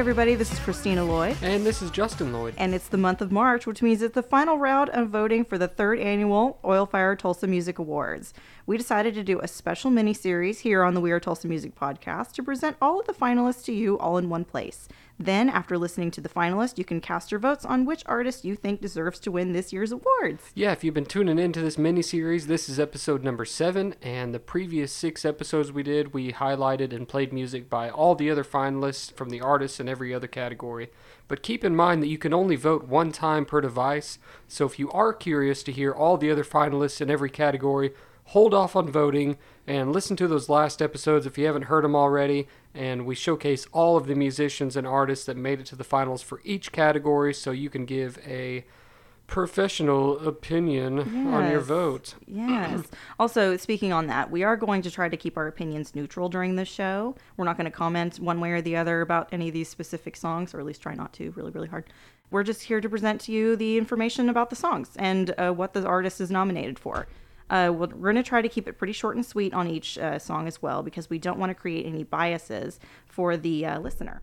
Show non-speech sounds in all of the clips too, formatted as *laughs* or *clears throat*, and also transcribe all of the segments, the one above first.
everybody, this is Christina Lloyd, And this is Justin Lloyd. and it's the month of March, which means it's the final round of voting for the third annual Oilfire Tulsa Music Awards. We decided to do a special mini series here on the We Are Tulsa Music podcast to present all of the finalists to you all in one place. Then, after listening to the finalists, you can cast your votes on which artist you think deserves to win this year's awards. Yeah, if you've been tuning into this mini series, this is episode number seven, and the previous six episodes we did, we highlighted and played music by all the other finalists from the artists in every other category. But keep in mind that you can only vote one time per device, so if you are curious to hear all the other finalists in every category, hold off on voting and listen to those last episodes if you haven't heard them already. And we showcase all of the musicians and artists that made it to the finals for each category, so you can give a professional opinion on your vote. Yes. *clears throat* also, speaking on that, we are going to try to keep our opinions neutral during this show. We're not going to comment one way or the other about any of these specific songs, or at least try not to, really, really hard. We're just here to present to you the information about the songs and uh, what the artist is nominated for. Uh, we're going to try to keep it pretty short and sweet on each uh, song as well because we don't want to create any biases for the uh, listener.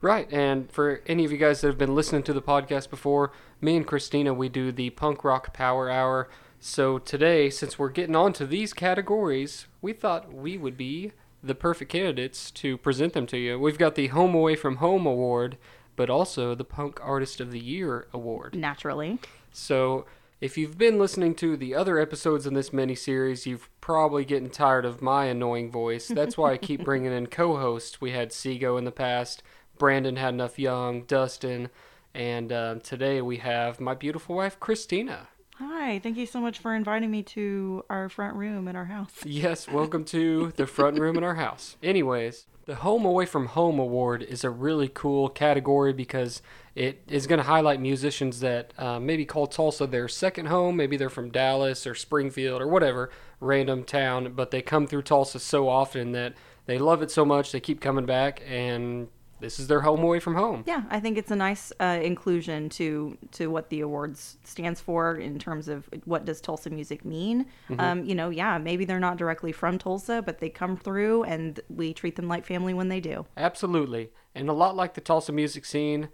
Right, and for any of you guys that have been listening to the podcast before, me and Christina, we do the punk rock power hour. So today, since we're getting onto these categories, we thought we would be the perfect candidates to present them to you. We've got the Home Away from Home Award, but also the Punk Artist of the Year Award. Naturally. So if you've been listening to the other episodes in this mini series, you've probably getting tired of my annoying voice. That's why I keep *laughs* bringing in co-hosts. We had Sego in the past. Brandon had enough young, Dustin, and um, today we have my beautiful wife Christina. Hi, thank you so much for inviting me to our front room in our house. Yes, welcome to the front room in our house. *laughs* Anyways, the Home Away from Home Award is a really cool category because it is going to highlight musicians that uh, maybe call Tulsa their second home. Maybe they're from Dallas or Springfield or whatever random town, but they come through Tulsa so often that they love it so much they keep coming back, and this is their home away from home. Yeah, I think it's a nice uh, inclusion to to what the awards stands for in terms of what does Tulsa music mean. Um, you know, yeah, maybe they're not directly from Tulsa, but they come through, and we treat them like family when they do. Absolutely. And a lot like the Tulsa music scene,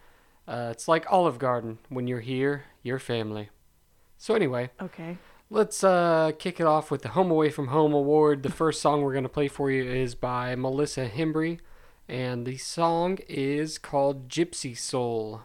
uh, it's like Olive Garden. When you're here, you're family. So, anyway, Okay. let's uh, kick it off with the Home Away from Home Award. The first song we're going to play for you is by Melissa Hembree, and the song is called Gypsy Soul.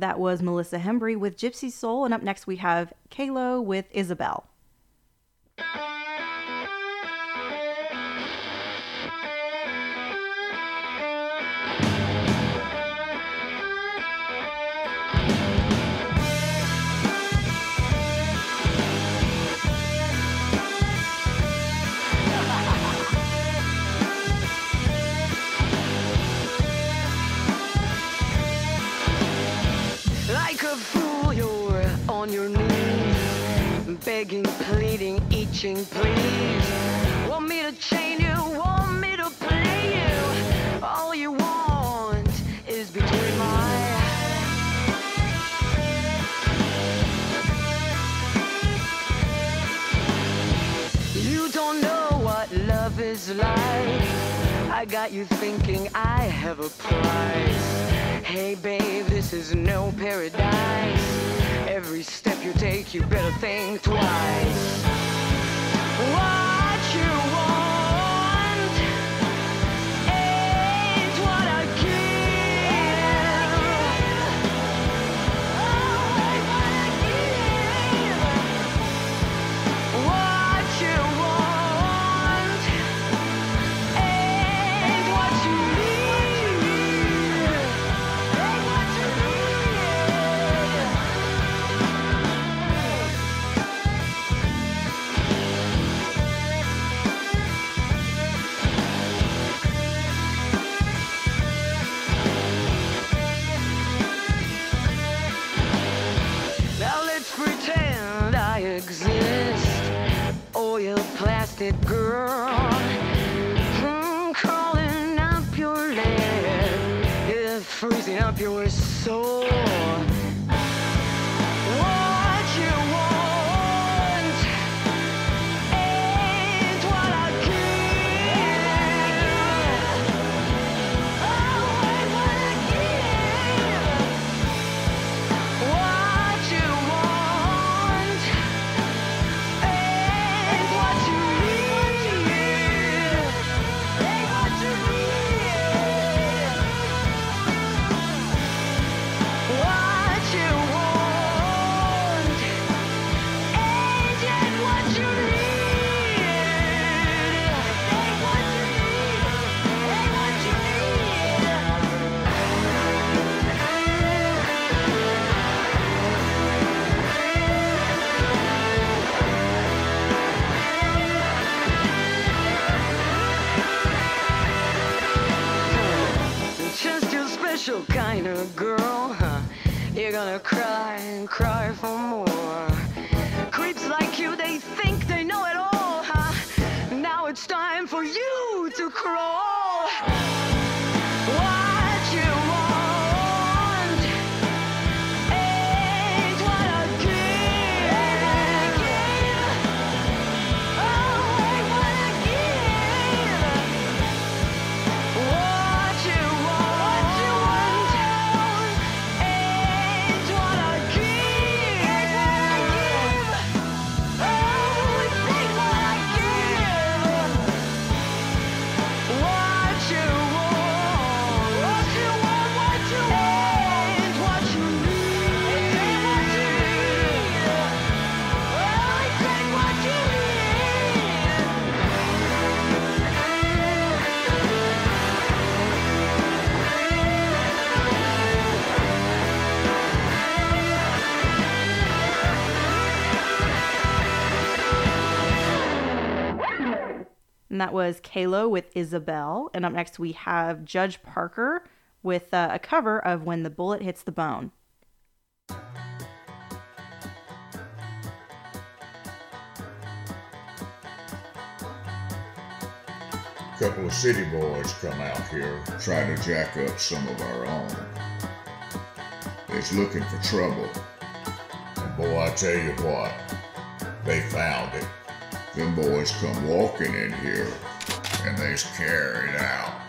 That was Melissa Hembree with Gypsy Soul. And up next we have Kalo with Isabel. Got you thinking I have a price. Hey babe, this is no paradise. Every step you take, you better think twice. You're gonna cry and cry for more. Creeps like you, they think they know it all, huh? Now it's time for you to crawl. And that was Kalo with Isabel. And up next we have Judge Parker with uh, a cover of When the Bullet Hits the Bone. couple of city boys come out here trying to jack up some of our own. It's looking for trouble. And boy, I tell you what, they found it. Them boys come walking in here, and they's carried out.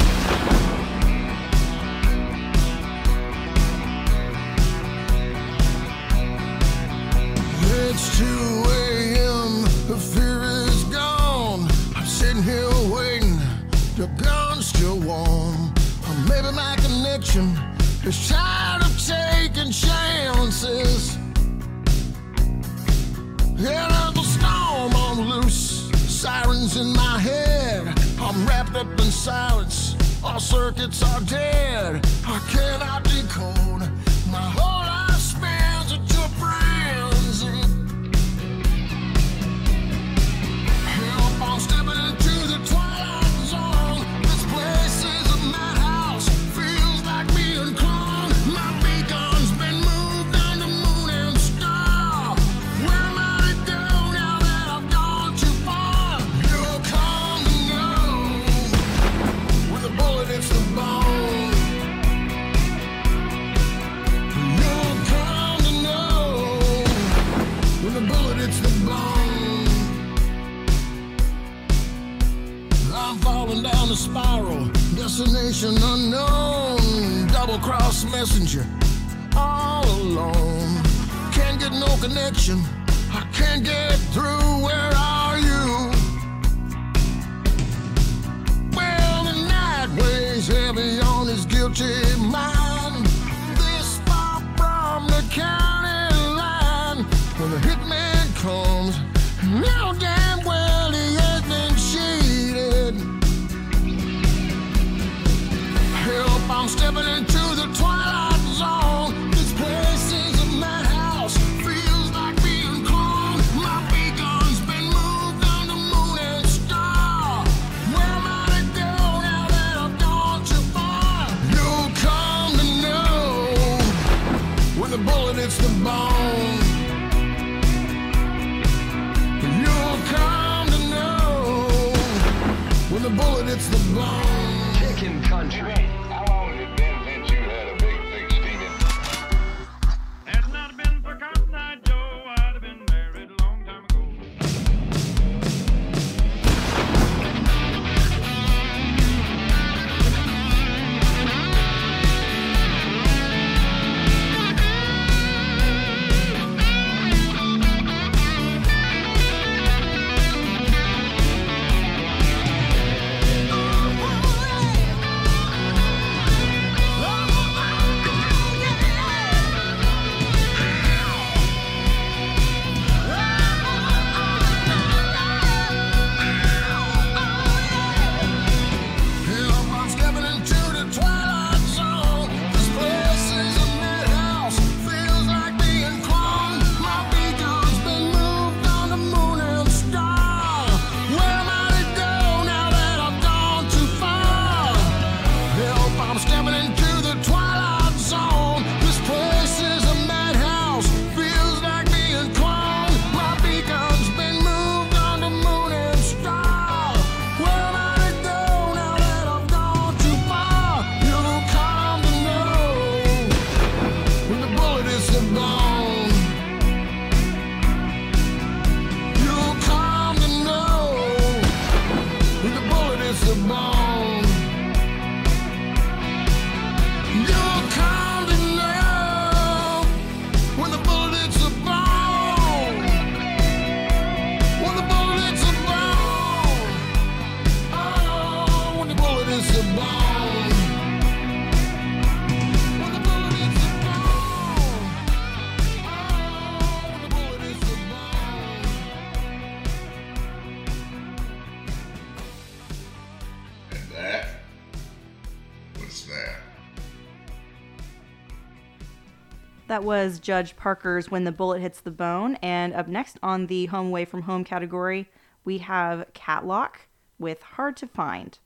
It's 2 a.m., the fear is gone. I'm sitting here waiting, the gun's still warm. Or maybe my connection is tired of taking chances. And I'm sirens in my head. I'm wrapped up in silence. All circuits are dead. I cannot decode my heart. alone. That was Judge Parker's When the Bullet Hits the Bone. And up next on the Home Away from Home category, we have Kat Lock with Hard to Find.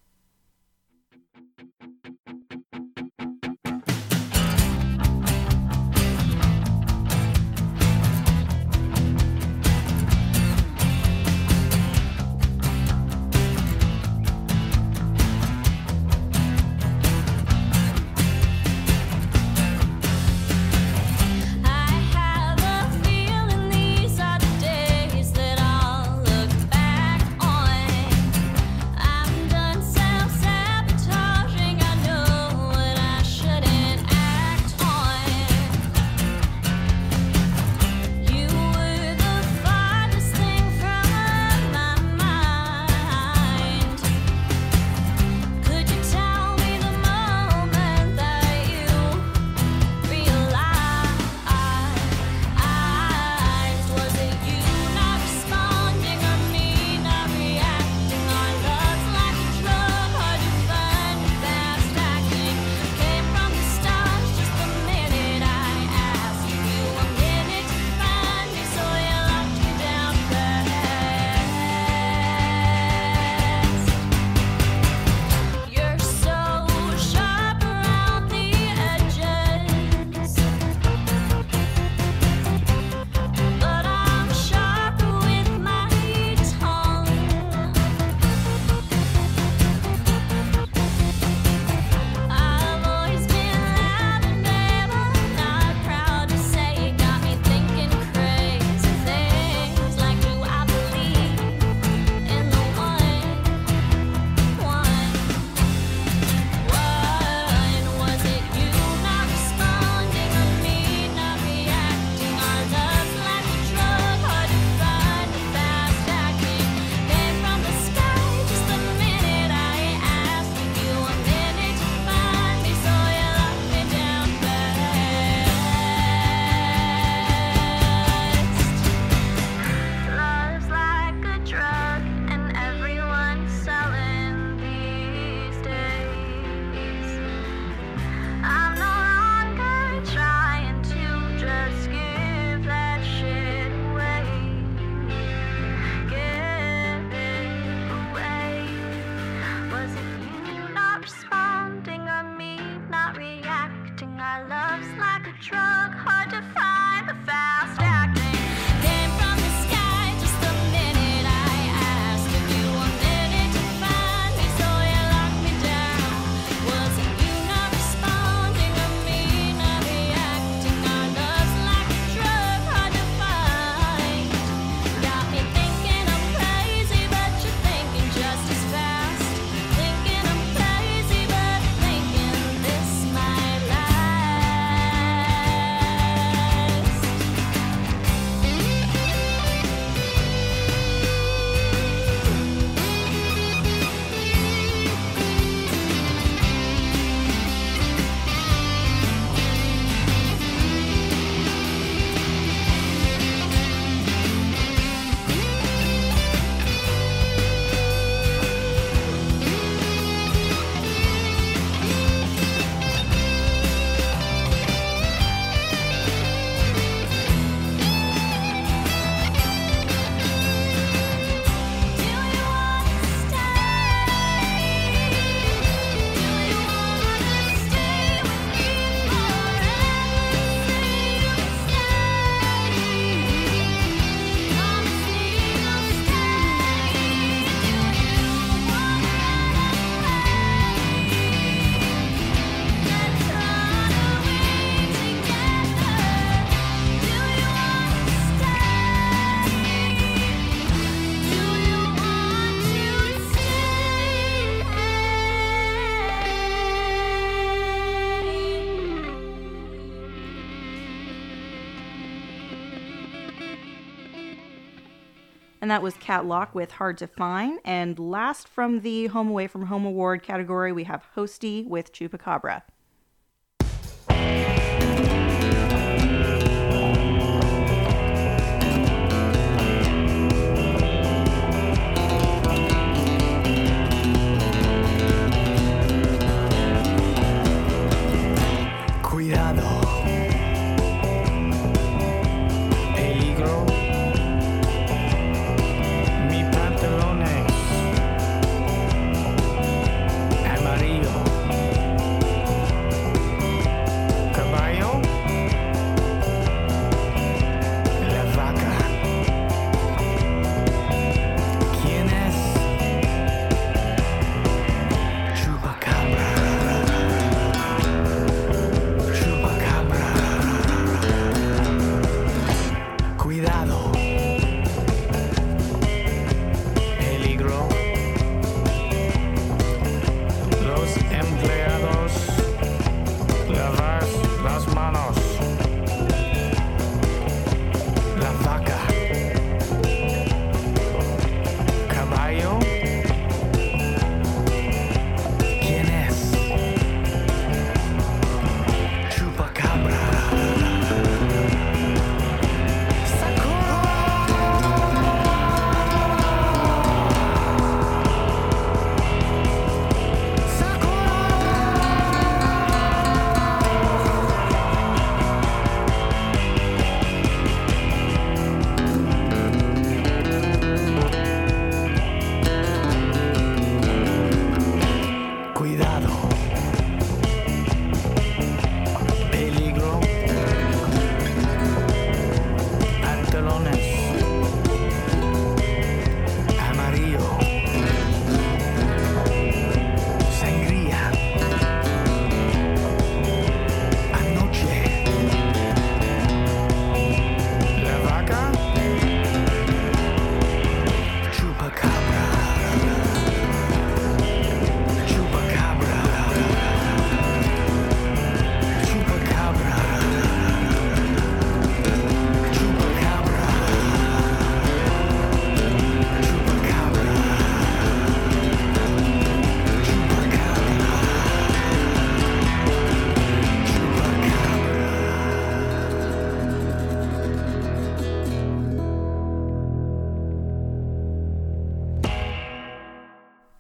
That was Kat Lock with Hard to Find. And last from the Home Away from Home Award category, we have Hosty with Chupacabra.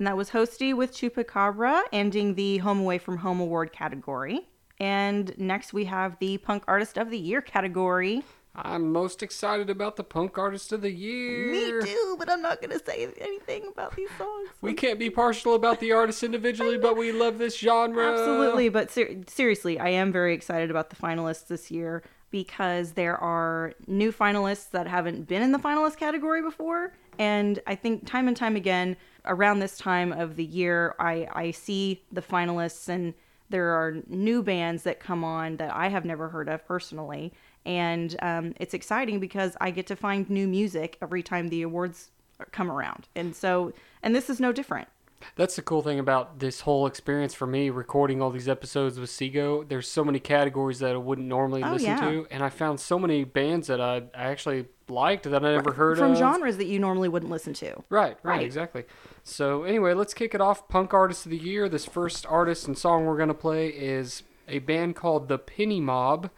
And that was Hosty with Chupacabra, ending the Home Away from Home Award category. And next we have the Punk Artist of the Year category. I'm most excited about the Punk Artist of the Year. Me too, but I'm not going to say anything about these songs. We can't be partial about the artists individually, *laughs* but we love this genre. Absolutely, but ser- seriously, I am very excited about the finalists this year because there are new finalists that haven't been in the finalist category before. And I think time and time again, around this time of the year, I, I see the finalists, and there are new bands that come on that I have never heard of personally. And um, it's exciting because I get to find new music every time the awards come around. And so, and this is no different. That's the cool thing about this whole experience for me recording all these episodes with Sego. There's so many categories that I wouldn't normally Oh, listen yeah. to, and I found so many bands that I, I actually liked that I never heard From of. genres that you normally wouldn't listen to. Right, right, Right. exactly. So anyway, let's kick it off. Punk Artist of the Year. This first artist and song we're gonna play is a band called the Penny Mob,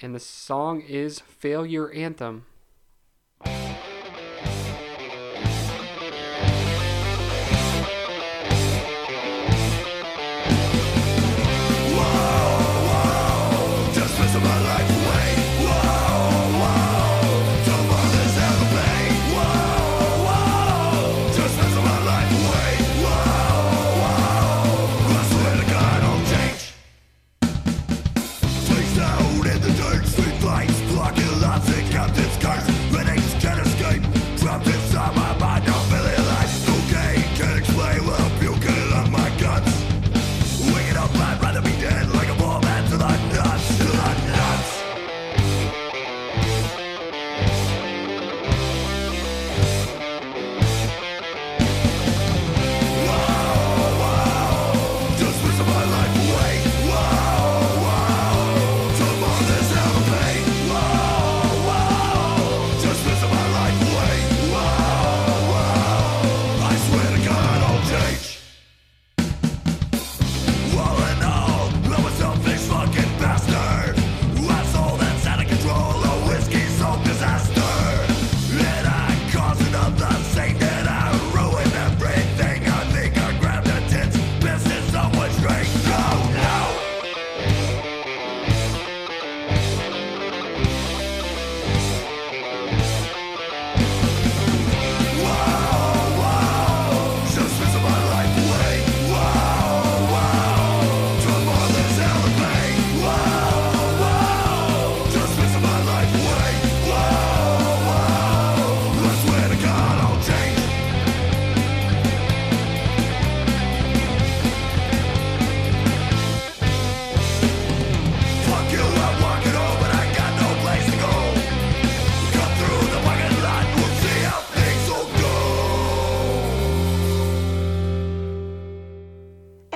and the song is Failure Anthem.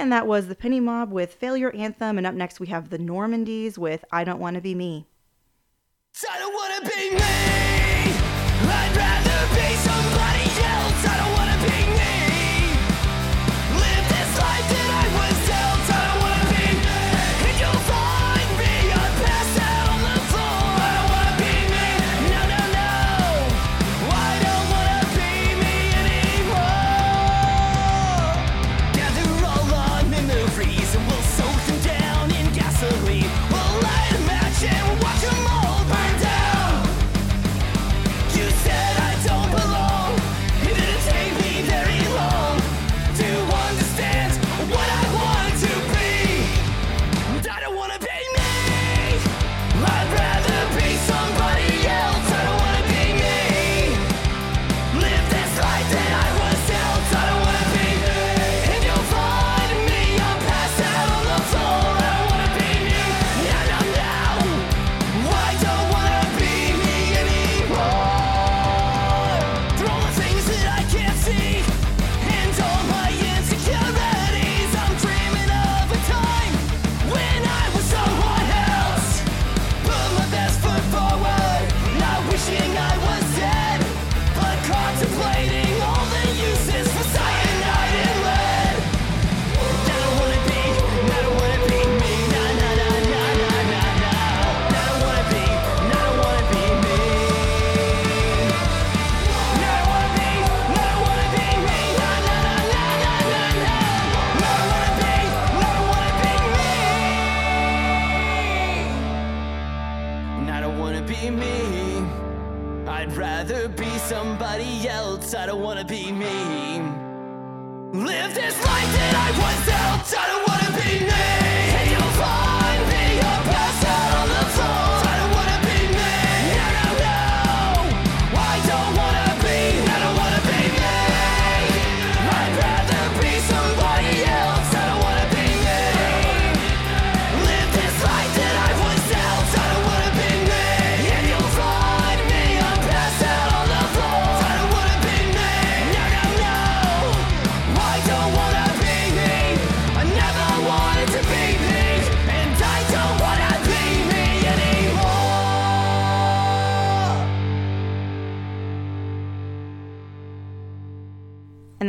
and that was the Penny Mob with Failure Anthem. And up next, we have the Normandys with I Don't Want to Be Me.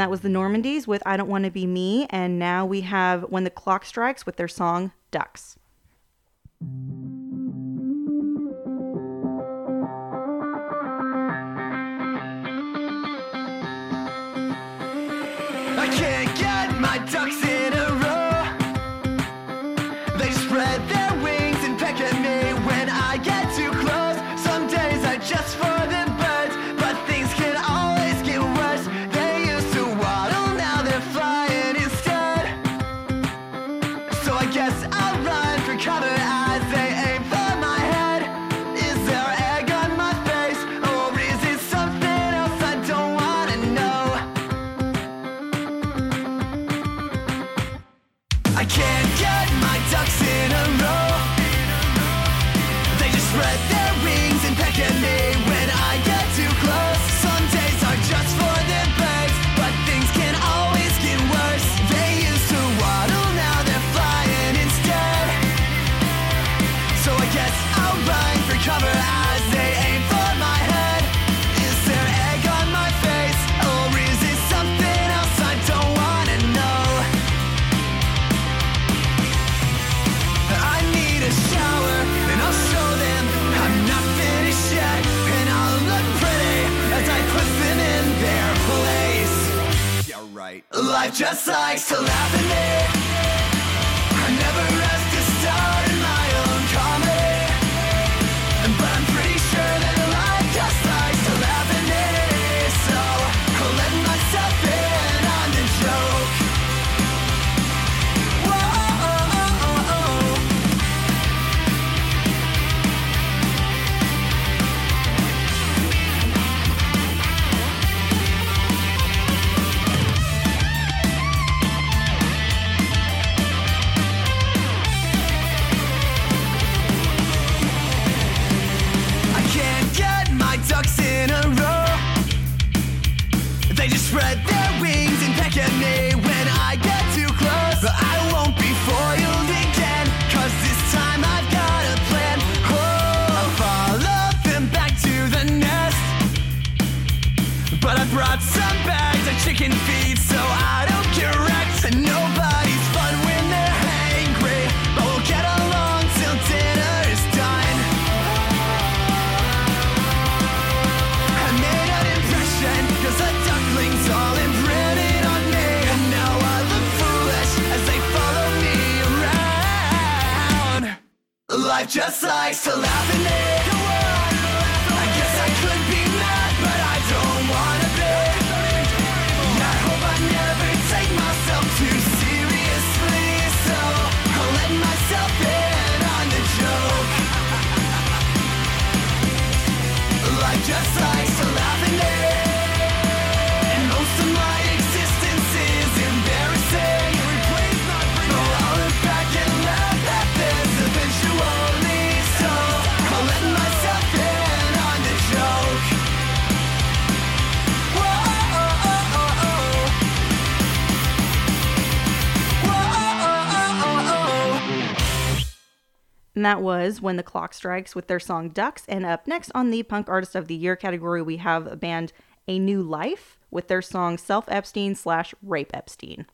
that was the Normandys with I Don't Want to Be Me. And now we have When the Clock Strikes with their song Ducks. I can't get my ducks in a row. They spread And that was When the Clock Strikes with their song Ducks. And up next on the Punk Artist of the Year category, we have a band A New Life with their song Self Epstein slash Rape Epstein.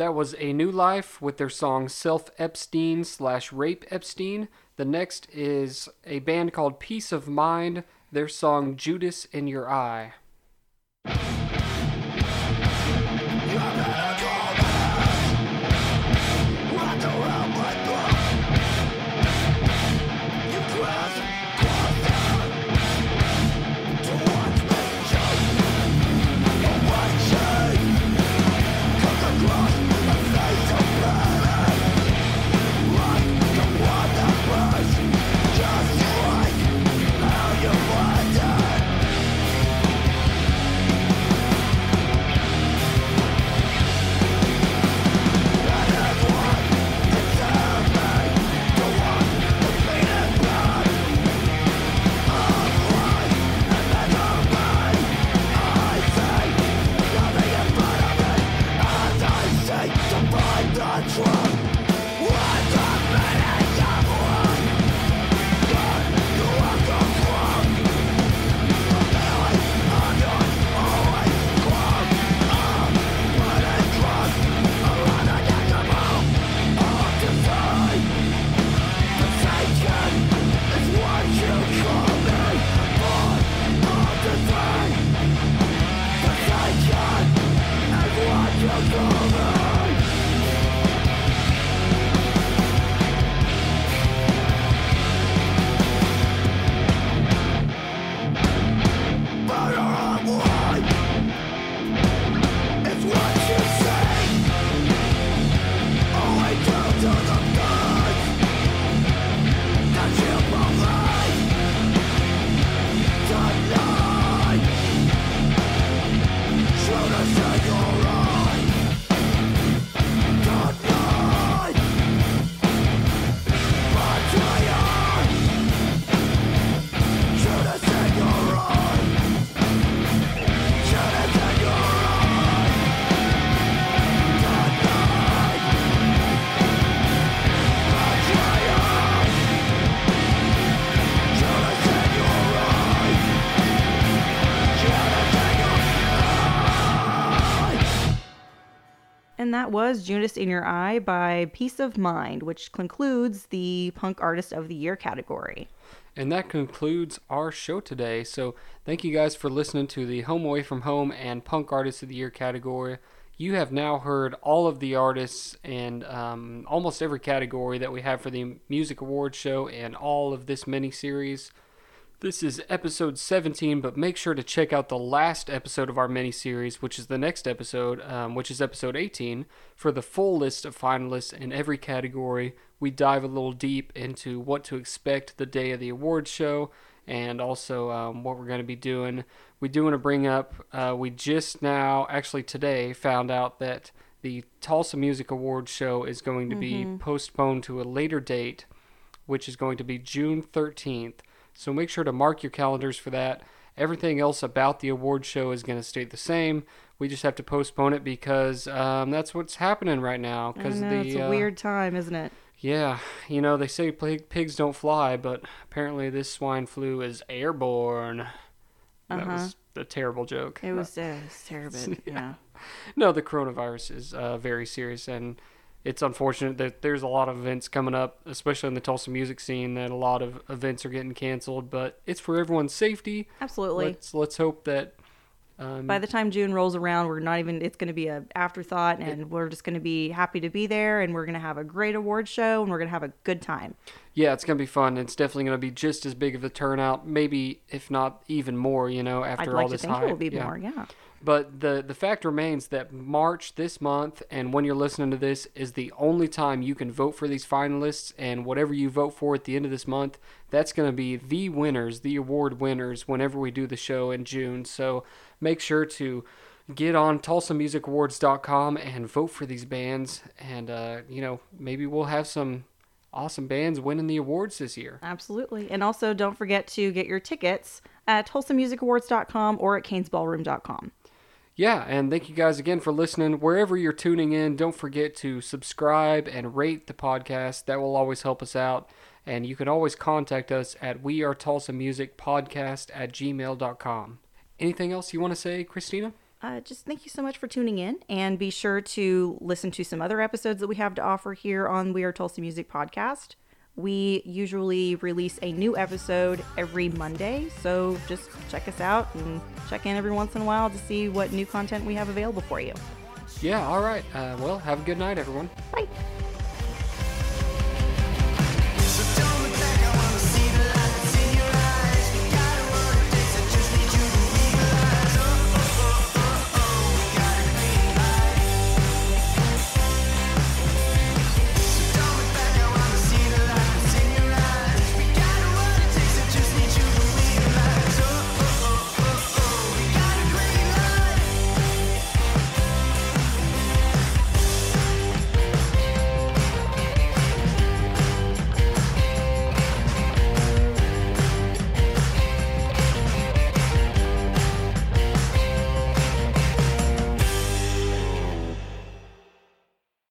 That was A New Life with their song Self Epstein slash Rape Epstein. The next is a band called Piece of Mind, their song Judas in Your Eye. Was Judas in Your Eye by Piece of Mind, which concludes the Punk Artist of the Year category. And that concludes our show today. So thank you guys for listening to the Home Away from Home and Punk Artist of the Year category. You have now heard all of the artists and um, almost every category that we have for the Music Awards show and all of this mini series. This is episode 17, but make sure to check out the last episode of our mini series, which is the next episode, um, which is episode 18, for the full list of finalists in every category. We dive a little deep into what to expect the day of the awards show and also um, what we're going to be doing. We do want to bring up, uh, we just now, actually today, found out that the Tulsa Music Awards show is going to be postponed to a later date, which is going to be June 13th. So make sure to mark your calendars for that. Everything else about the award show is going to stay the same. We just have to postpone it because um, that's what's happening right now. Because the it's a uh, weird time, isn't it? yeah, you know they say pig, pigs don't fly, but apparently this swine flu is airborne. That Uh-huh. was a terrible joke. It was, uh, it's terrible. *laughs* yeah. No, the coronavirus is uh, very serious, and it's unfortunate that there's a lot of events coming up, especially in the Tulsa music scene, that a lot of events are getting canceled. But it's for everyone's safety. Absolutely. Let's let's hope that. Um, By the time June rolls around, we're not even, it's going to be an afterthought and we're just going to be happy to be there and we're going to have a great award show and we're going to have a good time. yeah, it's gonna be fun. It's definitely gonna be just as big of a turnout, maybe if not even more. You know, I'd after like all to this think hype. it will be Yeah. more, yeah. But the the fact remains that March this month and when you're listening to this is the only time you can vote for these finalists and whatever you vote for at the end of this month, that's going to be the winners, the award winners whenever we do the show in June. So make sure to get on tulsamusicawards.com and vote for these bands and uh, you know, maybe we'll have some awesome bands winning the awards this year. Absolutely. And also don't forget to get your tickets at TulsaMusicAwards.com or at CainsBallroom.com. Yeah, and thank you guys again for listening. Wherever you're tuning in, don't forget to subscribe and rate the podcast. That will always help us out. And you can always contact us at we are Tulsa Music Podcast at gmail.com. Anything else you want to say, Christina? Uh, just thank you so much for tuning in and be sure to listen to some other episodes that we have to offer here on We Are Tulsa Music Podcast. We usually release a new episode every Monday, so just check us out and check in every once in a while to see what new content we have available for you. Yeah, all right. Uh, well, have a good night, everyone. Bye.